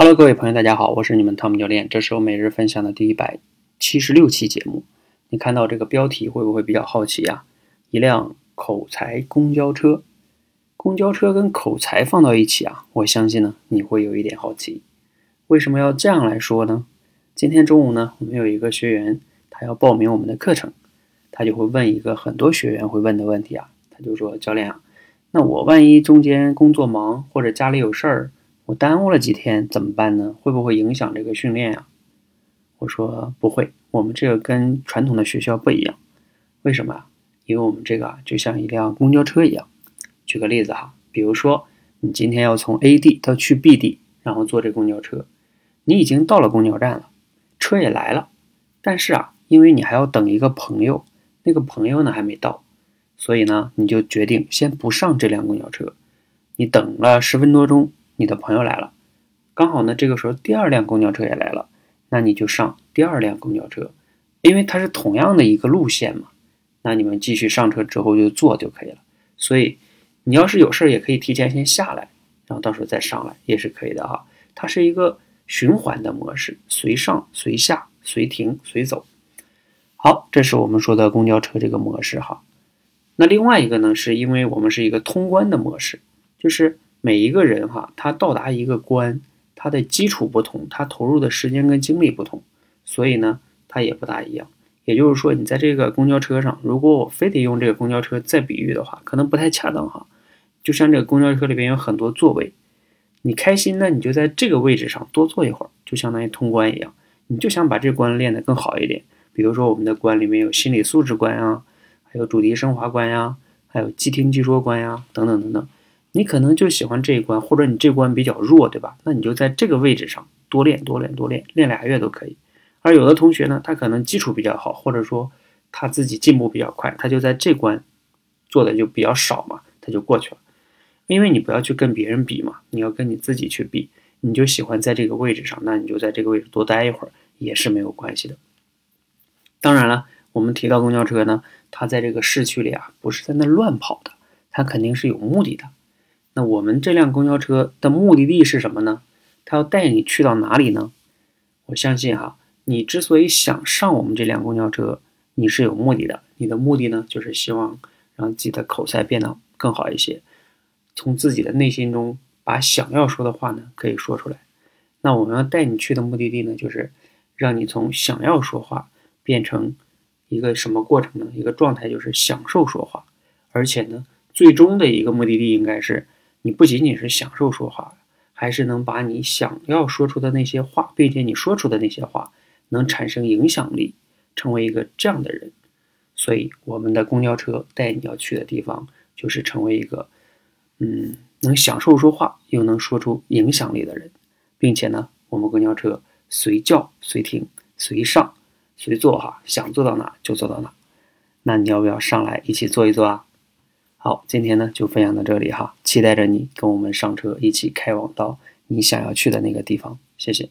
Hello，各位朋友，大家好，我是你们汤姆教练，这是我每日分享的第一百七十六期节目。你看到这个标题会不会比较好奇呀？一辆口才公交车，公交车跟口才放到一起啊，我相信呢你会有一点好奇，为什么要这样来说呢？今天中午呢，我们有一个学员，他要报名我们的课程，他就会问一个很多学员会问的问题啊，他就说教练啊，那我万一中间工作忙或者家里有事儿。我耽误了几天怎么办呢？会不会影响这个训练呀？我说不会，我们这个跟传统的学校不一样。为什么啊？因为我们这个啊就像一辆公交车一样。举个例子哈，比如说你今天要从 A 地到去 B 地，然后坐这公交车，你已经到了公交站了，车也来了，但是啊，因为你还要等一个朋友，那个朋友呢还没到，所以呢你就决定先不上这辆公交车，你等了十分多钟。你的朋友来了，刚好呢，这个时候第二辆公交车也来了，那你就上第二辆公交车，因为它是同样的一个路线嘛。那你们继续上车之后就坐就可以了。所以你要是有事儿也可以提前先下来，然后到时候再上来也是可以的哈。它是一个循环的模式，随上随下，随停随走。好，这是我们说的公交车这个模式哈。那另外一个呢，是因为我们是一个通关的模式，就是。每一个人哈，他到达一个关，他的基础不同，他投入的时间跟精力不同，所以呢，他也不大一样。也就是说，你在这个公交车上，如果我非得用这个公交车再比喻的话，可能不太恰当哈。就像这个公交车里边有很多座位，你开心呢，你就在这个位置上多坐一会儿，就相当于通关一样。你就想把这关练得更好一点，比如说我们的关里面有心理素质关呀，还有主题升华关呀，还有即听即说关呀，等等等等。你可能就喜欢这一关，或者你这关比较弱，对吧？那你就在这个位置上多练、多练、多练，练俩月都可以。而有的同学呢，他可能基础比较好，或者说他自己进步比较快，他就在这关做的就比较少嘛，他就过去了。因为你不要去跟别人比嘛，你要跟你自己去比。你就喜欢在这个位置上，那你就在这个位置多待一会儿也是没有关系的。当然了，我们提到公交车呢，它在这个市区里啊，不是在那乱跑的，它肯定是有目的的。那我们这辆公交车的目的地是什么呢？它要带你去到哪里呢？我相信哈，你之所以想上我们这辆公交车，你是有目的的。你的目的呢，就是希望让自己的口才变得更好一些，从自己的内心中把想要说的话呢可以说出来。那我们要带你去的目的地呢，就是让你从想要说话变成一个什么过程呢？一个状态就是享受说话，而且呢，最终的一个目的地应该是。你不仅仅是享受说话，还是能把你想要说出的那些话，并且你说出的那些话能产生影响力，成为一个这样的人。所以，我们的公交车带你要去的地方，就是成为一个，嗯，能享受说话又能说出影响力的人，并且呢，我们公交车随叫随停随上随坐，哈，想坐到哪就坐到哪。那你要不要上来一起坐一坐啊？好，今天呢就分享到这里哈，期待着你跟我们上车，一起开往到你想要去的那个地方。谢谢。